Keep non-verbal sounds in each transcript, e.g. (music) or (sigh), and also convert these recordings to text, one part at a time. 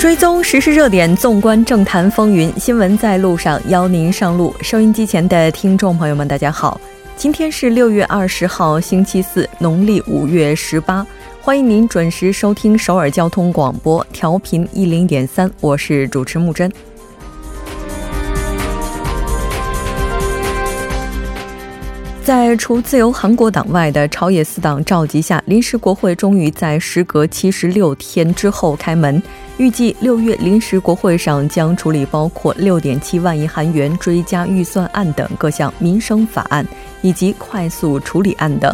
追踪时事热点，纵观政坛风云，新闻在路上，邀您上路。收音机前的听众朋友们，大家好，今天是六月二十号，星期四，农历五月十八，欢迎您准时收听首尔交通广播，调频一零点三，我是主持木真。在除自由韩国党外的朝野四党召集下，临时国会终于在时隔七十六天之后开门。预计六月临时国会上将处理包括六点七万亿韩元追加预算案等各项民生法案，以及快速处理案等。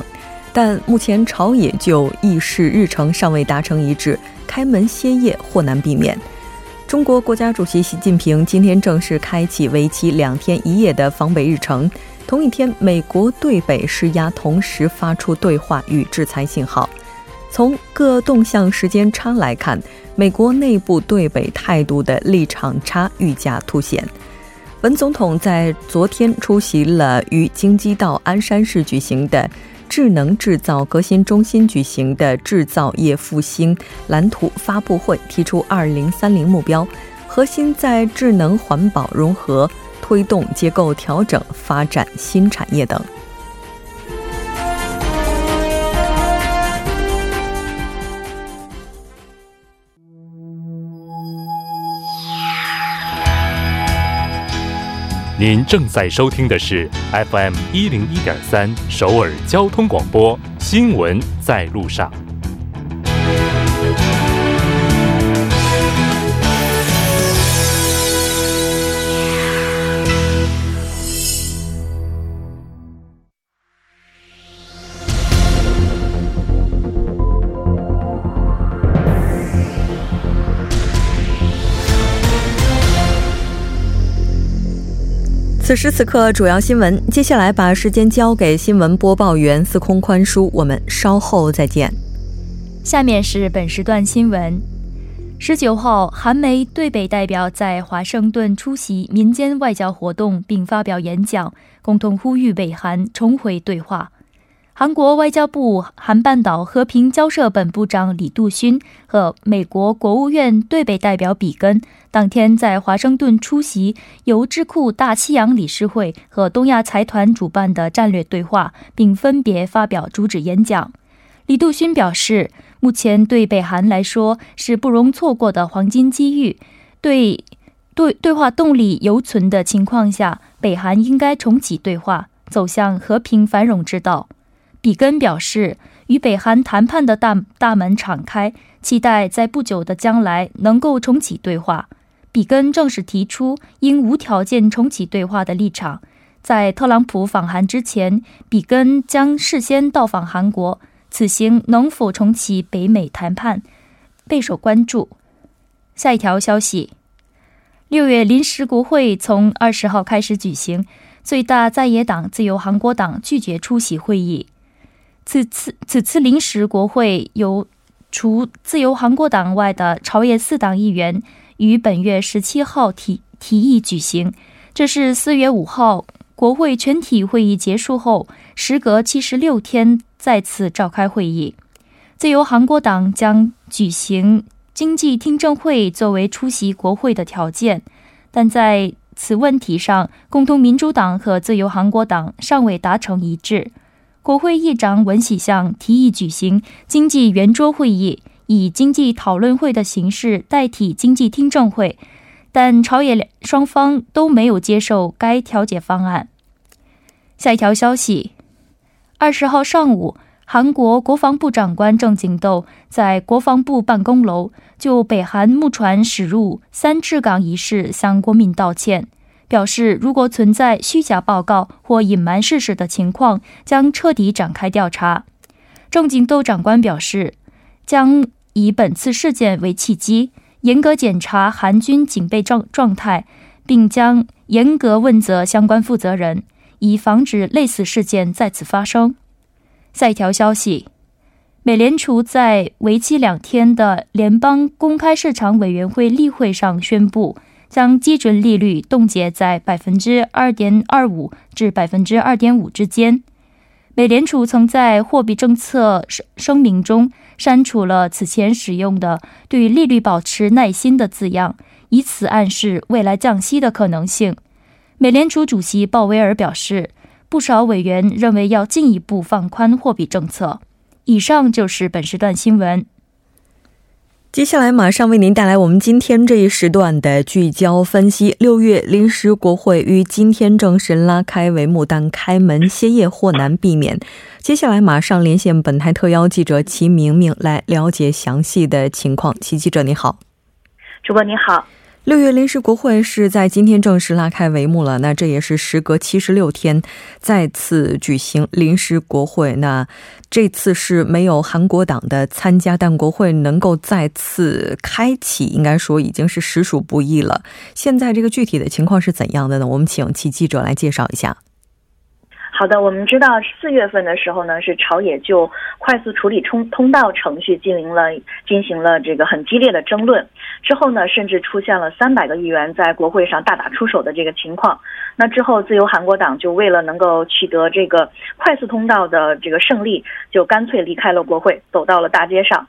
但目前朝野就议事日程尚未达成一致，开门歇业或难避免。中国国家主席习近平今天正式开启为期两天一夜的访北日程。同一天，美国对北施压，同时发出对话与制裁信号。从各动向时间差来看，美国内部对北态度的立场差愈加凸显。文总统在昨天出席了于京畿道鞍山市举行的智能制造革新中心举行的制造业复兴蓝图发布会，提出二零三零目标，核心在智能、环保、融合。推动结构调整，发展新产业等。您正在收听的是 FM 一零一点三首尔交通广播新闻在路上。此时此刻，主要新闻。接下来把时间交给新闻播报员司空宽叔，我们稍后再见。下面是本时段新闻：十九号，韩媒对北代表在华盛顿出席民间外交活动，并发表演讲，共同呼吁北韩重回对话。韩国外交部韩半岛和平交涉本部长李杜勋和美国国务院对北代表比根当天在华盛顿出席由智库大西洋理事会和东亚财团主办的战略对话，并分别发表主旨演讲。李杜勋表示，目前对北韩来说是不容错过的黄金机遇，对对对话动力犹存的情况下，北韩应该重启对话，走向和平繁荣之道。比根表示，与北韩谈判的大大门敞开，期待在不久的将来能够重启对话。比根正式提出应无条件重启对话的立场。在特朗普访韩之前，比根将事先到访韩国，此行能否重启北美谈判备受关注。下一条消息：六月临时国会从二十号开始举行，最大在野党自由韩国党拒绝出席会议。此次此次临时国会由除自由韩国党外的朝野四党议员于本月十七号提提议举行。这是四月五号国会全体会议结束后，时隔七十六天再次召开会议。自由韩国党将举行经济听证会作为出席国会的条件，但在此问题上，共同民主党和自由韩国党尚未达成一致。国会议长文喜相提议举行经济圆桌会议，以经济讨论会的形式代替经济听证会，但朝野双方都没有接受该调解方案。下一条消息：二十号上午，韩国国防部长官郑景斗在国防部办公楼就北韩木船驶入三赤港一事向国民道歉。表示，如果存在虚假报告或隐瞒事实的情况，将彻底展开调查。郑景斗长官表示，将以本次事件为契机，严格检查韩军警备状状态，并将严格问责相关负责人，以防止类似事件再次发生。下一条消息，美联储在为期两天的联邦公开市场委员会例会上宣布。将基准利率冻结在百分之二点二五至百分之二点五之间。美联储曾在货币政策声声明中删除了此前使用的“对利率保持耐心”的字样，以此暗示未来降息的可能性。美联储主席鲍威尔表示，不少委员认为要进一步放宽货币政策。以上就是本时段新闻。接下来马上为您带来我们今天这一时段的聚焦分析。六月临时国会于今天正式拉开帷幕，但开门歇业或难避免。接下来马上连线本台特邀记者齐明明来了解详细的情况。齐记者你好，主播你好。六月临时国会是在今天正式拉开帷幕了，那这也是时隔七十六天再次举行临时国会。那这次是没有韩国党的参加，但国会能够再次开启，应该说已经是实属不易了。现在这个具体的情况是怎样的呢？我们请其记者来介绍一下。好的，我们知道四月份的时候呢，是朝野就快速处理通通道程序进行了进行了这个很激烈的争论。之后呢，甚至出现了三百个议员在国会上大打出手的这个情况。那之后，自由韩国党就为了能够取得这个快速通道的这个胜利，就干脆离开了国会，走到了大街上。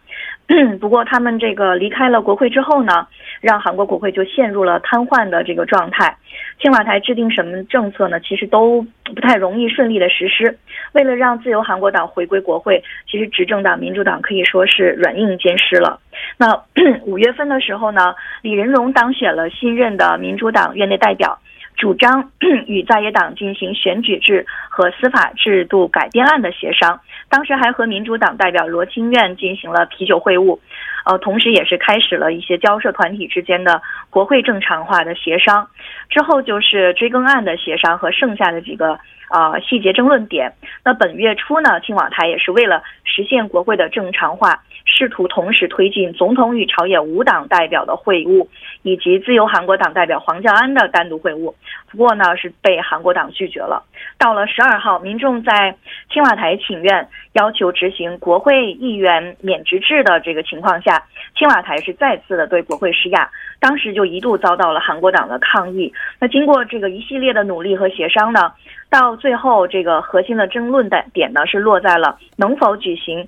(clears throat) 不过，他们这个离开了国会之后呢，让韩国国会就陷入了瘫痪的这个状态。青瓦台制定什么政策呢？其实都不太容易顺利的实施。为了让自由韩国党回归国会，其实执政党民主党可以说是软硬兼施了。那 (clears throat) 五月份的时候呢，李仁荣当选了新任的民主党院内代表。主张 (clears throat) 与在野党进行选举制和司法制度改编案的协商，当时还和民主党代表罗清苑进行了啤酒会晤，呃，同时也是开始了一些交涉团体之间的国会正常化的协商。之后就是追更案的协商和剩下的几个呃细节争论点。那本月初呢，青瓦台也是为了实现国会的正常化。试图同时推进总统与朝野五党代表的会晤，以及自由韩国党代表黄教安的单独会晤。不过呢，是被韩国党拒绝了。到了十二号，民众在青瓦台请愿，要求执行国会议员免职制的这个情况下，青瓦台是再次的对国会施压。当时就一度遭到了韩国党的抗议。那经过这个一系列的努力和协商呢，到最后这个核心的争论的点呢，是落在了能否举行。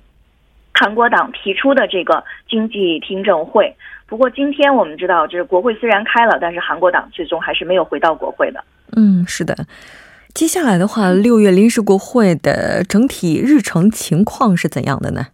韩国党提出的这个经济听证会，不过今天我们知道，就是国会虽然开了，但是韩国党最终还是没有回到国会的。嗯，是的。接下来的话，六月临时国会的整体日程情况是怎样的呢？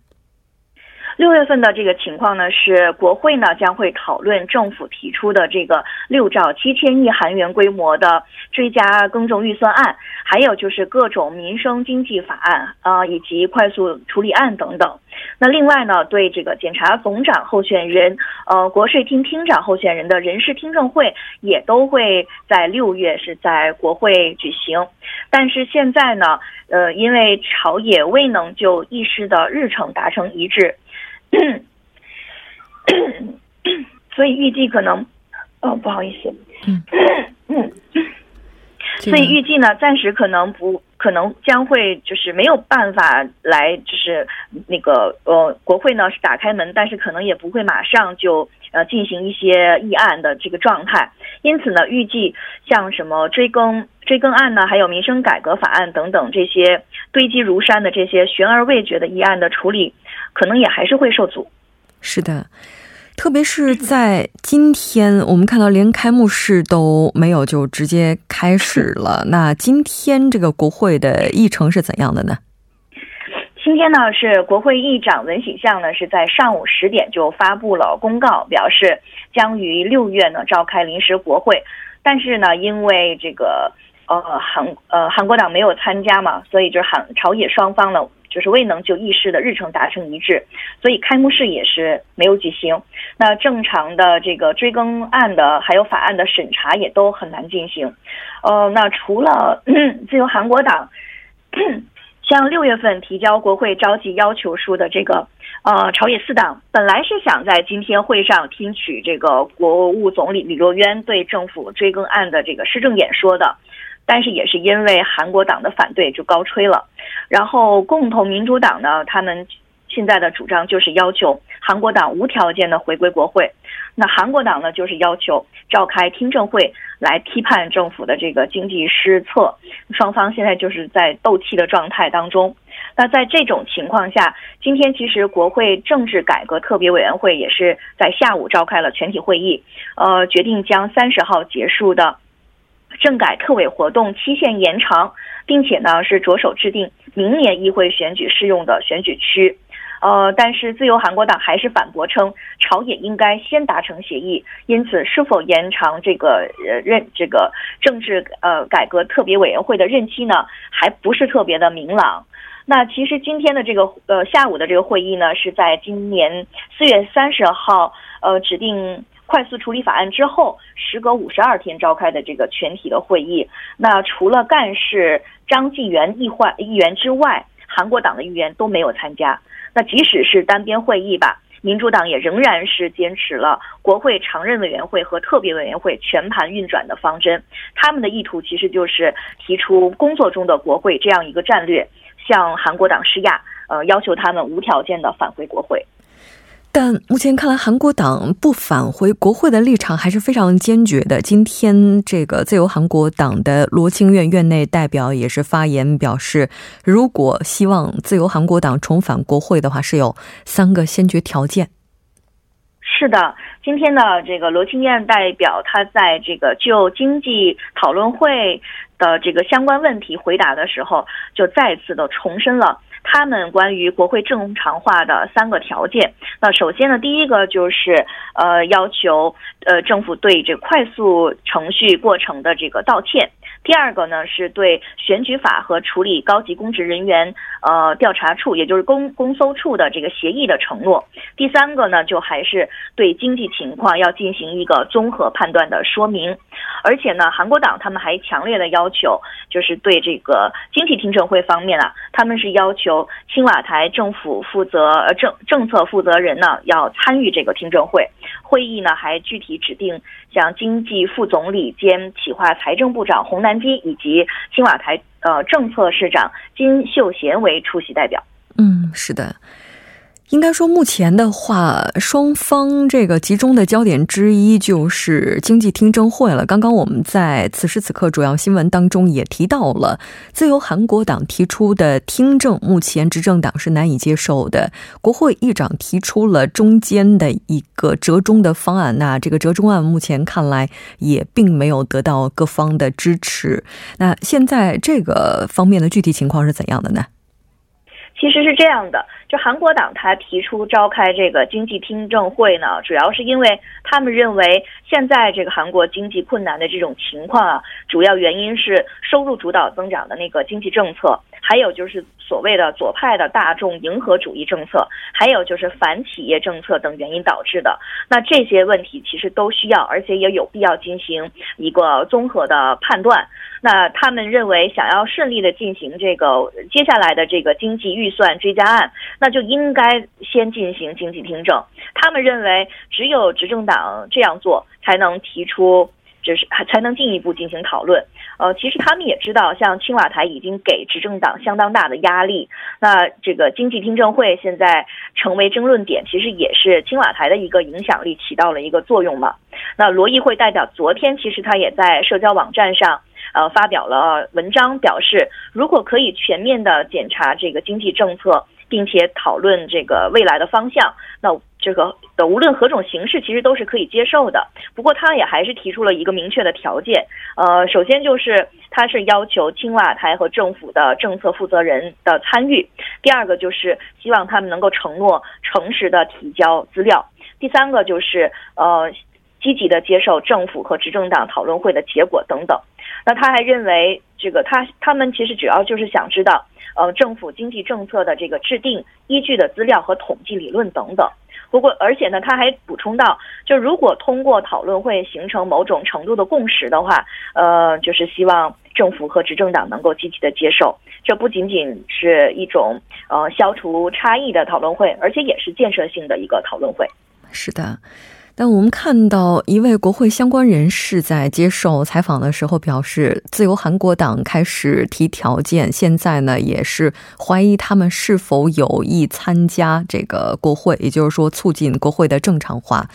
六月份的这个情况呢，是国会呢将会讨论政府提出的这个六兆七千亿韩元规模的追加更正预算案，还有就是各种民生经济法案啊，以及快速处理案等等。那另外呢，对这个检察总长候选人、呃国税厅厅长候选人的人事听证会，也都会在六月是在国会举行。但是现在呢，呃，因为朝野未能就议事的日程达成一致。(coughs) 所以预计可能，哦，不好意思，嗯嗯，(coughs) 所以预计呢，暂时可能不可能将会就是没有办法来，就是那个呃，国会呢是打开门，但是可能也不会马上就呃进行一些议案的这个状态。因此呢，预计像什么追更追更案呢，还有民生改革法案等等这些堆积如山的这些悬而未决的议案的处理。可能也还是会受阻。是的，特别是在今天，我们看到连开幕式都没有就直接开始了。那今天这个国会的议程是怎样的呢？今天呢，是国会议长文喜相呢是在上午十点就发布了公告，表示将于六月呢召开临时国会。但是呢，因为这个呃韩呃韩国党没有参加嘛，所以就是韩朝野双方呢。就是未能就议事的日程达成一致，所以开幕式也是没有举行。那正常的这个追更案的还有法案的审查也都很难进行。呃，那除了自由韩国党，像六月份提交国会召集要求书的这个呃朝野四党，本来是想在今天会上听取这个国务总理李洛渊对政府追更案的这个施政演说的。但是也是因为韩国党的反对就高吹了，然后共同民主党呢，他们现在的主张就是要求韩国党无条件的回归国会。那韩国党呢，就是要求召开听证会来批判政府的这个经济失策。双方现在就是在斗气的状态当中。那在这种情况下，今天其实国会政治改革特别委员会也是在下午召开了全体会议，呃，决定将三十号结束的政改特委活动期限延长，并且呢是着手制定明年议会选举适用的选举区。呃，但是自由韩国党还是反驳称，朝野应该先达成协议，因此是否延长这个呃任这个政治呃改革特别委员会的任期呢，还不是特别的明朗。那其实今天的这个呃下午的这个会议呢，是在今年四月三十号呃指定快速处理法案之后，时隔五十二天召开的这个全体的会议。那除了干事张纪元议换议员之外，韩国党的议员都没有参加。那即使是单边会议吧，民主党也仍然是坚持了国会常任委员会和特别委员会全盘运转的方针。他们的意图其实就是提出工作中的国会这样一个战略。向韩国党施压，呃，要求他们无条件的返回国会。但目前看来，韩国党不返回国会的立场还是非常坚决的。今天，这个自由韩国党的罗清院院内代表也是发言表示，如果希望自由韩国党重返国会的话，是有三个先决条件。是的，今天呢，这个罗清院代表他在这个就经济讨论会。的这个相关问题回答的时候，就再次的重申了他们关于国会正常化的三个条件。那首先呢，第一个就是呃要求呃政府对这快速程序过程的这个道歉。第二个呢，是对选举法和处理高级公职人员呃调查处，也就是公公搜处的这个协议的承诺。第三个呢，就还是对经济情况要进行一个综合判断的说明。而且呢，韩国党他们还强烈的要求，就是对这个经济听证会方面啊，他们是要求青瓦台政府负责呃政政策负责人呢要参与这个听证会。会议呢还具体指定像经济副总理兼企划财政部长洪南基。以及青瓦台呃政策市长金秀贤为出席代表。嗯，是的。应该说，目前的话，双方这个集中的焦点之一就是经济听证会了。刚刚我们在此时此刻主要新闻当中也提到了，自由韩国党提出的听证，目前执政党是难以接受的。国会议长提出了中间的一个折中的方案，那这个折中案目前看来也并没有得到各方的支持。那现在这个方面的具体情况是怎样的呢？其实是这样的。就韩国党他提出召开这个经济听证会呢，主要是因为他们认为现在这个韩国经济困难的这种情况啊，主要原因是收入主导增长的那个经济政策，还有就是所谓的左派的大众迎合主义政策，还有就是反企业政策等原因导致的。那这些问题其实都需要，而且也有必要进行一个综合的判断。那他们认为，想要顺利的进行这个接下来的这个经济预算追加案。那就应该先进行经济听证。他们认为，只有执政党这样做，才能提出，就是才能进一步进行讨论。呃，其实他们也知道，像青瓦台已经给执政党相当大的压力。那这个经济听证会现在成为争论点，其实也是青瓦台的一个影响力起到了一个作用嘛。那罗议会代表昨天其实他也在社交网站上，呃，发表了文章，表示如果可以全面的检查这个经济政策。并且讨论这个未来的方向，那这个的无论何种形式，其实都是可以接受的。不过，他也还是提出了一个明确的条件，呃，首先就是他是要求青瓦台和政府的政策负责人的参与；第二个就是希望他们能够承诺诚实的提交资料；第三个就是呃积极的接受政府和执政党讨论会的结果等等。那他还认为，这个他他们其实主要就是想知道。呃，政府经济政策的这个制定依据的资料和统计理论等等。不过，而且呢，他还补充到，就如果通过讨论会形成某种程度的共识的话，呃，就是希望政府和执政党能够积极的接受。这不仅仅是一种呃消除差异的讨论会，而且也是建设性的一个讨论会。是的。但我们看到一位国会相关人士在接受采访的时候表示，自由韩国党开始提条件，现在呢也是怀疑他们是否有意参加这个国会，也就是说促进国会的正常化。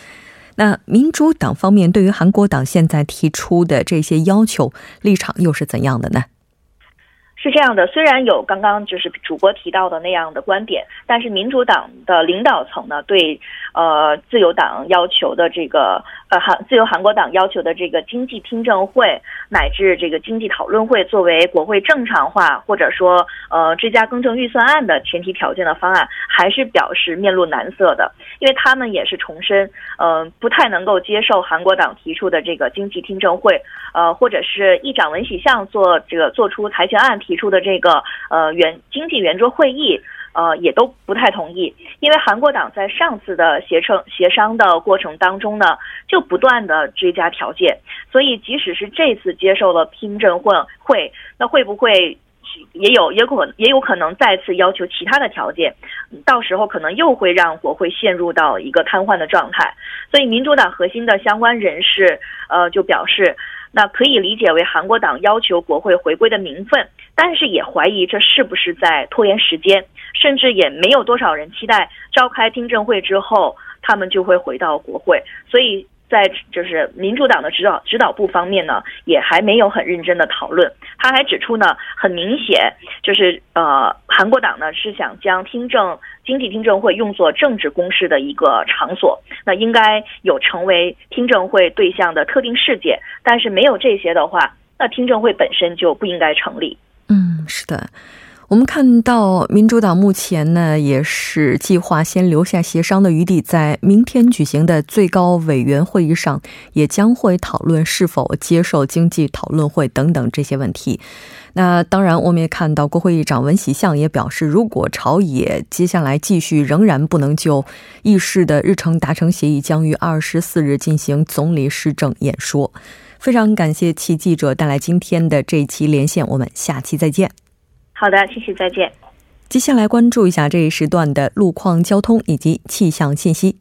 那民主党方面对于韩国党现在提出的这些要求立场又是怎样的呢？是这样的，虽然有刚刚就是主播提到的那样的观点，但是民主党的领导层呢，对呃自由党要求的这个呃韩自由韩国党要求的这个经济听证会乃至这个经济讨论会作为国会正常化或者说呃追加更正预算案的前提条件的方案，还是表示面露难色的，因为他们也是重申，呃，不太能够接受韩国党提出的这个经济听证会，呃，或者是议长文喜相做这个做出裁决案提。出的这个呃圆经济圆桌会议，呃也都不太同意，因为韩国党在上次的协成协商的过程当中呢，就不断的追加条件，所以即使是这次接受了听证会会，那会不会也有也可也有可能再次要求其他的条件，到时候可能又会让国会陷入到一个瘫痪的状态，所以民主党核心的相关人士呃就表示。那可以理解为韩国党要求国会回归的名分，但是也怀疑这是不是在拖延时间，甚至也没有多少人期待召开听证会之后，他们就会回到国会，所以。在就是民主党的指导指导部方面呢，也还没有很认真的讨论。他还指出呢，很明显就是呃，韩国党呢是想将听证经济听证会用作政治攻势的一个场所。那应该有成为听证会对象的特定事件，但是没有这些的话，那听证会本身就不应该成立。嗯，是的。我们看到，民主党目前呢也是计划先留下协商的余地，在明天举行的最高委员会议上，也将会讨论是否接受经济讨论会等等这些问题。那当然，我们也看到，国会议长文喜相也表示，如果朝野接下来继续仍然不能就议事的日程达成协议，将于二十四日进行总理施政演说。非常感谢齐记者带来今天的这一期连线，我们下期再见。好的，谢谢，再见。接下来关注一下这一时段的路况、交通以及气象信息。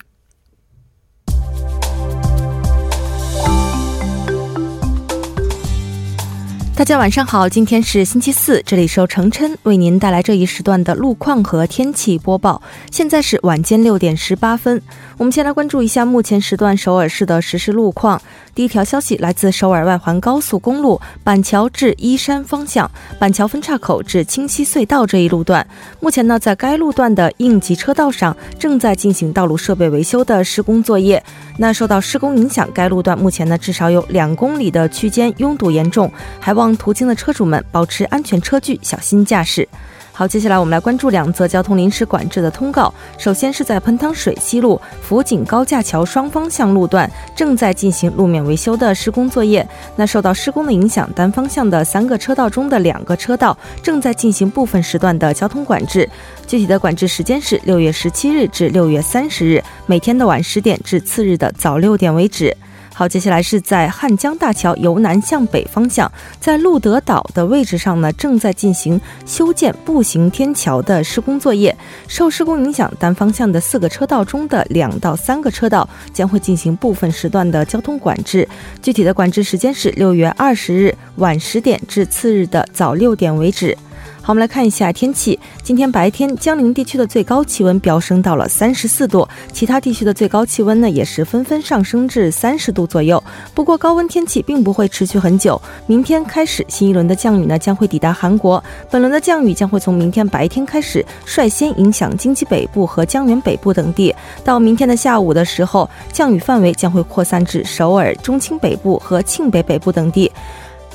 大家晚上好，今天是星期四，这里是由程琛为您带来这一时段的路况和天气播报。现在是晚间六点十八分，我们先来关注一下目前时段首尔市的实时路况。第一条消息来自首尔外环高速公路板桥至依山方向，板桥分岔口至清溪隧道这一路段，目前呢，在该路段的应急车道上正在进行道路设备维修的施工作业。那受到施工影响，该路段目前呢至少有两公里的区间拥堵严重，还望途经的车主们保持安全车距，小心驾驶。好，接下来我们来关注两则交通临时管制的通告。首先是在盆塘水西路福井高架桥双方向路段正在进行路面维修的施工作业。那受到施工的影响，单方向的三个车道中的两个车道正在进行部分时段的交通管制。具体的管制时间是六月十七日至六月三十日，每天的晚十点至次日的早六点为止。好，接下来是在汉江大桥由南向北方向，在路德岛的位置上呢，正在进行修建步行天桥的施工作业。受施工影响，单方向的四个车道中的两到三个车道将会进行部分时段的交通管制。具体的管制时间是六月二十日晚十点至次日的早六点为止。好，我们来看一下天气。今天白天，江陵地区的最高气温飙升到了三十四度，其他地区的最高气温呢也是纷纷上升至三十度左右。不过，高温天气并不会持续很久。明天开始，新一轮的降雨呢将会抵达韩国。本轮的降雨将会从明天白天开始，率先影响京畿北部和江原北部等地。到明天的下午的时候，降雨范围将会扩散至首尔、中青北部和庆北北部等地。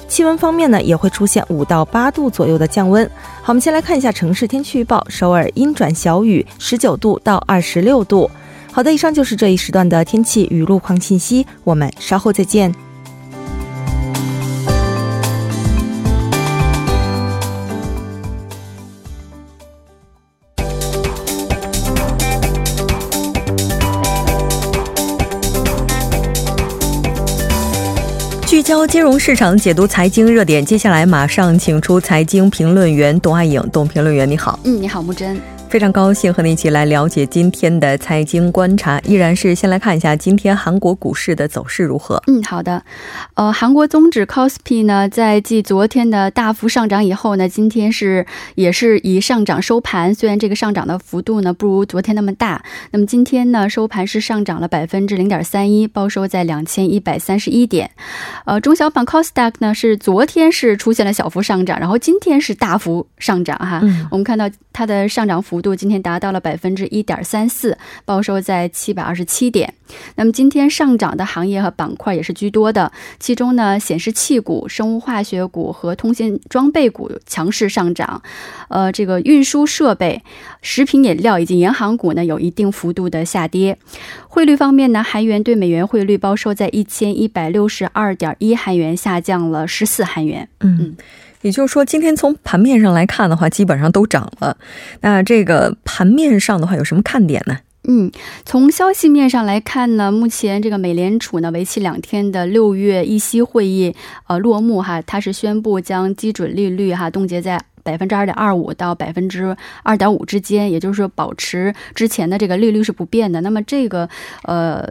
气温方面呢，也会出现五到八度左右的降温。好，我们先来看一下城市天气预报：首尔阴转小雨，十九度到二十六度。好的，以上就是这一时段的天气与路况信息，我们稍后再见。教金融市场解读财经热点，接下来马上请出财经评论员董爱颖。董评论员，你好。嗯，你好，木真。非常高兴和你一起来了解今天的财经观察，依然是先来看一下今天韩国股市的走势如何。嗯，好的。呃，韩国综指 c o s p i 呢，在继昨天的大幅上涨以后呢，今天是也是以上涨收盘。虽然这个上涨的幅度呢不如昨天那么大，那么今天呢收盘是上涨了百分之零点三一，报收在两千一百三十一点。呃，中小板 c o s d a q 呢是昨天是出现了小幅上涨，然后今天是大幅上涨哈。嗯，我们看到它的上涨幅。幅度今天达到了百分之一点三四，报收在七百二十七点。那么今天上涨的行业和板块也是居多的，其中呢，显示器股、生物化学股和通信装备股强势上涨。呃，这个运输设备、食品饮料以及银行股呢，有一定幅度的下跌。汇率方面呢，韩元对美元汇率报收在一千一百六十二点一韩元，下降了十四韩元。嗯。也就是说，今天从盘面上来看的话，基本上都涨了。那这个盘面上的话，有什么看点呢？嗯，从消息面上来看呢，目前这个美联储呢，为期两天的六月议息会议呃落幕哈，它是宣布将基准利率哈冻结在。百分之二点二五到百分之二点五之间，也就是说保持之前的这个利率是不变的。那么这个呃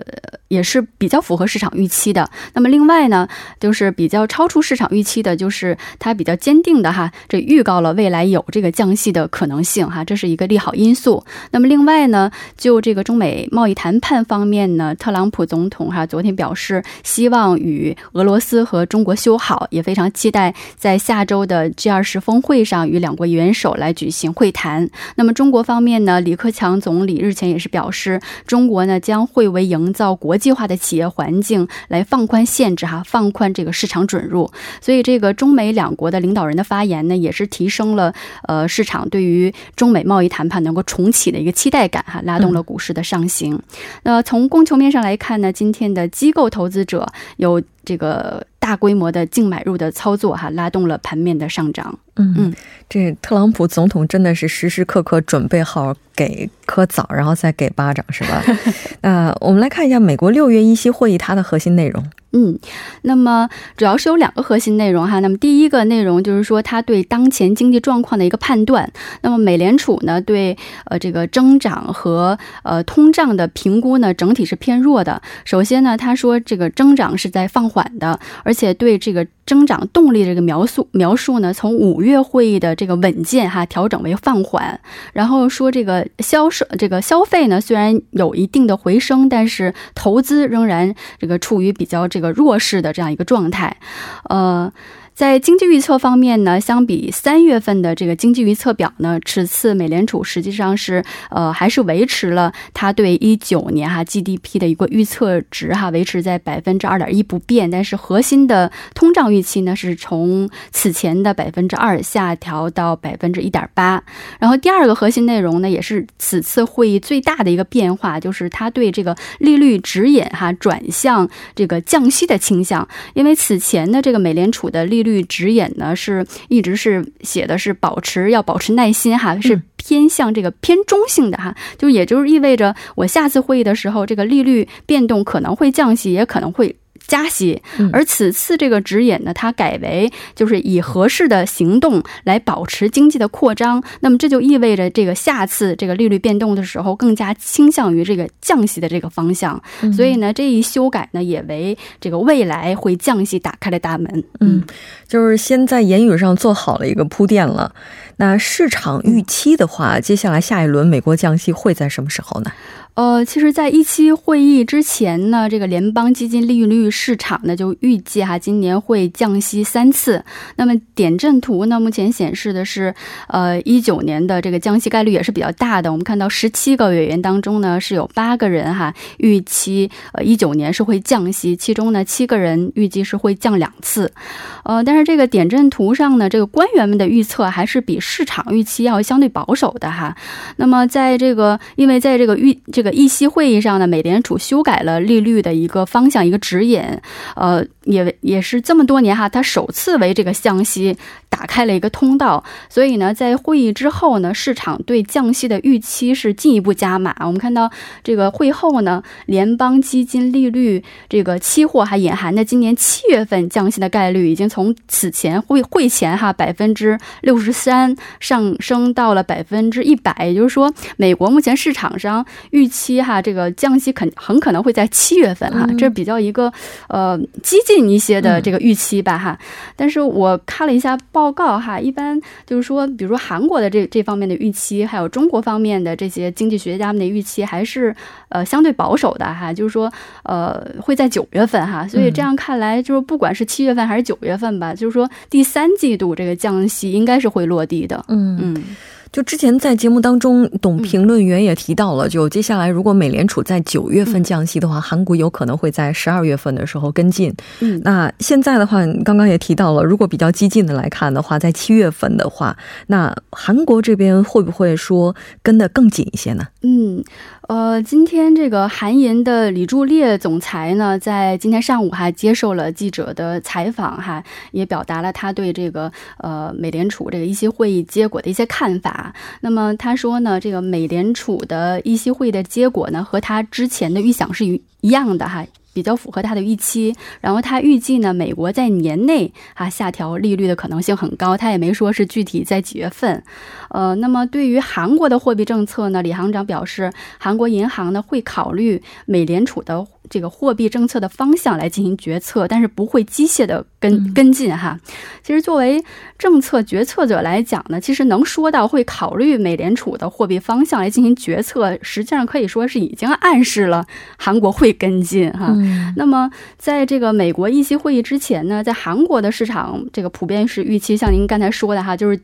也是比较符合市场预期的。那么另外呢，就是比较超出市场预期的，就是它比较坚定的哈，这预告了未来有这个降息的可能性哈，这是一个利好因素。那么另外呢，就这个中美贸易谈判方面呢，特朗普总统哈昨天表示希望与俄罗斯和中国修好，也非常期待在下周的 G 二十峰会上。与两国元首来举行会谈。那么中国方面呢？李克强总理日前也是表示，中国呢将会为营造国际化的企业环境来放宽限制哈，放宽这个市场准入。所以这个中美两国的领导人的发言呢，也是提升了呃市场对于中美贸易谈判能够重启的一个期待感哈，拉动了股市的上行。那从供求面上来看呢，今天的机构投资者有这个大规模的净买入的操作哈，拉动了盘面的上涨。嗯。嗯，这特朗普总统真的是时时刻刻准备好给颗枣，然后再给巴掌，是吧？(laughs) 呃，我们来看一下美国六月议息会议它的核心内容。嗯，那么主要是有两个核心内容哈。那么第一个内容就是说，他对当前经济状况的一个判断。那么美联储呢，对呃这个增长和呃通胀的评估呢，整体是偏弱的。首先呢，他说这个增长是在放缓的，而且对这个增长动力这个描述描述呢，从五月会议的这个稳健哈调整为放缓。然后说这个销售这个消费呢，虽然有一定的回升，但是投资仍然这个处于比较这个。弱势的这样一个状态，呃。在经济预测方面呢，相比三月份的这个经济预测表呢，此次美联储实际上是呃还是维持了它对一九年哈 GDP 的一个预测值哈，维持在百分之二点一不变。但是核心的通胀预期呢，是从此前的百分之二下调到百分之一点八。然后第二个核心内容呢，也是此次会议最大的一个变化，就是它对这个利率指引哈转向这个降息的倾向。因为此前的这个美联储的利指引呢是一直是写的是保持要保持耐心哈，是偏向这个偏中性的哈，就也就是意味着我下次会议的时候，这个利率变动可能会降息，也可能会。加息，而此次这个指引呢，它改为就是以合适的行动来保持经济的扩张。那么这就意味着这个下次这个利率变动的时候，更加倾向于这个降息的这个方向。所以呢，这一修改呢，也为这个未来会降息打开了大门。嗯，就是先在言语上做好了一个铺垫了。那市场预期的话，接下来下一轮美国降息会在什么时候呢？呃，其实，在一期会议之前呢，这个联邦基金利率市场呢就预计哈，今年会降息三次。那么点阵图呢，目前显示的是，呃，一九年的这个降息概率也是比较大的。我们看到十七个委员当中呢，是有八个人哈预期，呃，一九年是会降息，其中呢七个人预计是会降两次。呃，但是这个点阵图上呢，这个官员们的预测还是比市场预期要相对保守的哈。那么在这个，因为在这个预这个议息会议上呢，美联储修改了利率的一个方向，一个指引，呃，也也是这么多年哈，它首次为这个降息开了一个通道。所以呢，在会议之后呢，市场对降息的预期是进一步加码。我们看到这个会后呢，联邦基金利率这个期货还隐含的今年七月份降息的概率，已经从此前会会前哈百分之六十三上升到了百分之一百。也就是说，美国目前市场上预期哈这个降息肯很可能会在七月份哈，这是比较一个呃激进一些的这个预期吧哈。但是我看了一下报告哈，一般就是说，比如说韩国的这这方面的预期，还有中国方面的这些经济学家们的预期，还是呃相对保守的哈。就是说，呃会在九月份哈，所以这样看来，就是不管是七月份还是九月份吧，就是说第三季度这个降息应该是会落地的。嗯嗯。就之前在节目当中，董评论员也提到了，就接下来如果美联储在九月份降息的话，韩国有可能会在十二月份的时候跟进。嗯，那现在的话，刚刚也提到了，如果比较激进的来看的话，在七月份的话，那韩国这边会不会说跟得更紧一些呢？嗯。呃，今天这个韩银的李柱烈总裁呢，在今天上午还接受了记者的采访，哈，也表达了他对这个呃美联储这个议息会议结果的一些看法。那么他说呢，这个美联储的议息会的结果呢，和他之前的预想是一一样的，哈。比较符合他的预期，然后他预计呢，美国在年内啊下调利率的可能性很高，他也没说是具体在几月份。呃，那么对于韩国的货币政策呢，李行长表示，韩国银行呢会考虑美联储的。这个货币政策的方向来进行决策，但是不会机械的跟跟进哈。其实作为政策决策者来讲呢，其实能说到会考虑美联储的货币方向来进行决策，实际上可以说是已经暗示了韩国会跟进哈。那么在这个美国议息会议之前呢，在韩国的市场这个普遍是预期，像您刚才说的哈，就是。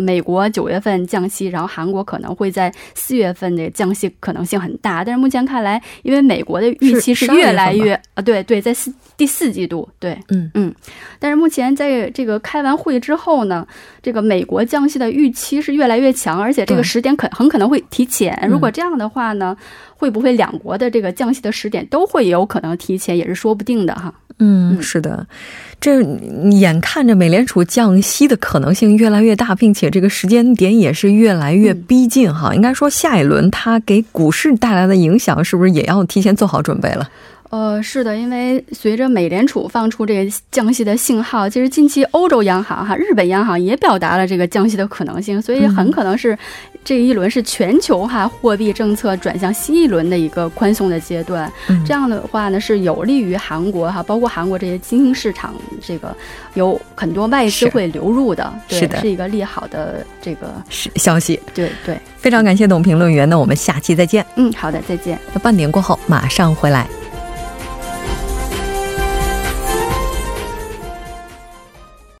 美国九月份降息，然后韩国可能会在四月份的降息可能性很大，但是目前看来，因为美国的预期是越来越啊，对对，在四第四季度，对，嗯。嗯，但是目前在这个开完会之后呢，这个美国降息的预期是越来越强，而且这个时点可很可能会提前。如果这样的话呢，会不会两国的这个降息的时点都会有可能提前，也是说不定的哈。嗯，是的。这眼看着美联储降息的可能性越来越大，并且这个时间点也是越来越逼近哈。应该说，下一轮它给股市带来的影响，是不是也要提前做好准备了？呃，是的，因为随着美联储放出这个降息的信号，其实近期欧洲央行哈、日本央行也表达了这个降息的可能性，所以很可能是这一轮是全球哈货币政策转向新一轮的一个宽松的阶段。这样的话呢，是有利于韩国哈，包括韩国这些新兴市场，这个有很多外资会流入的，是的，是一个利好的这个消息。对对，非常感谢董评论员，那我们下期再见。嗯，好的，再见。那半点过后马上回来。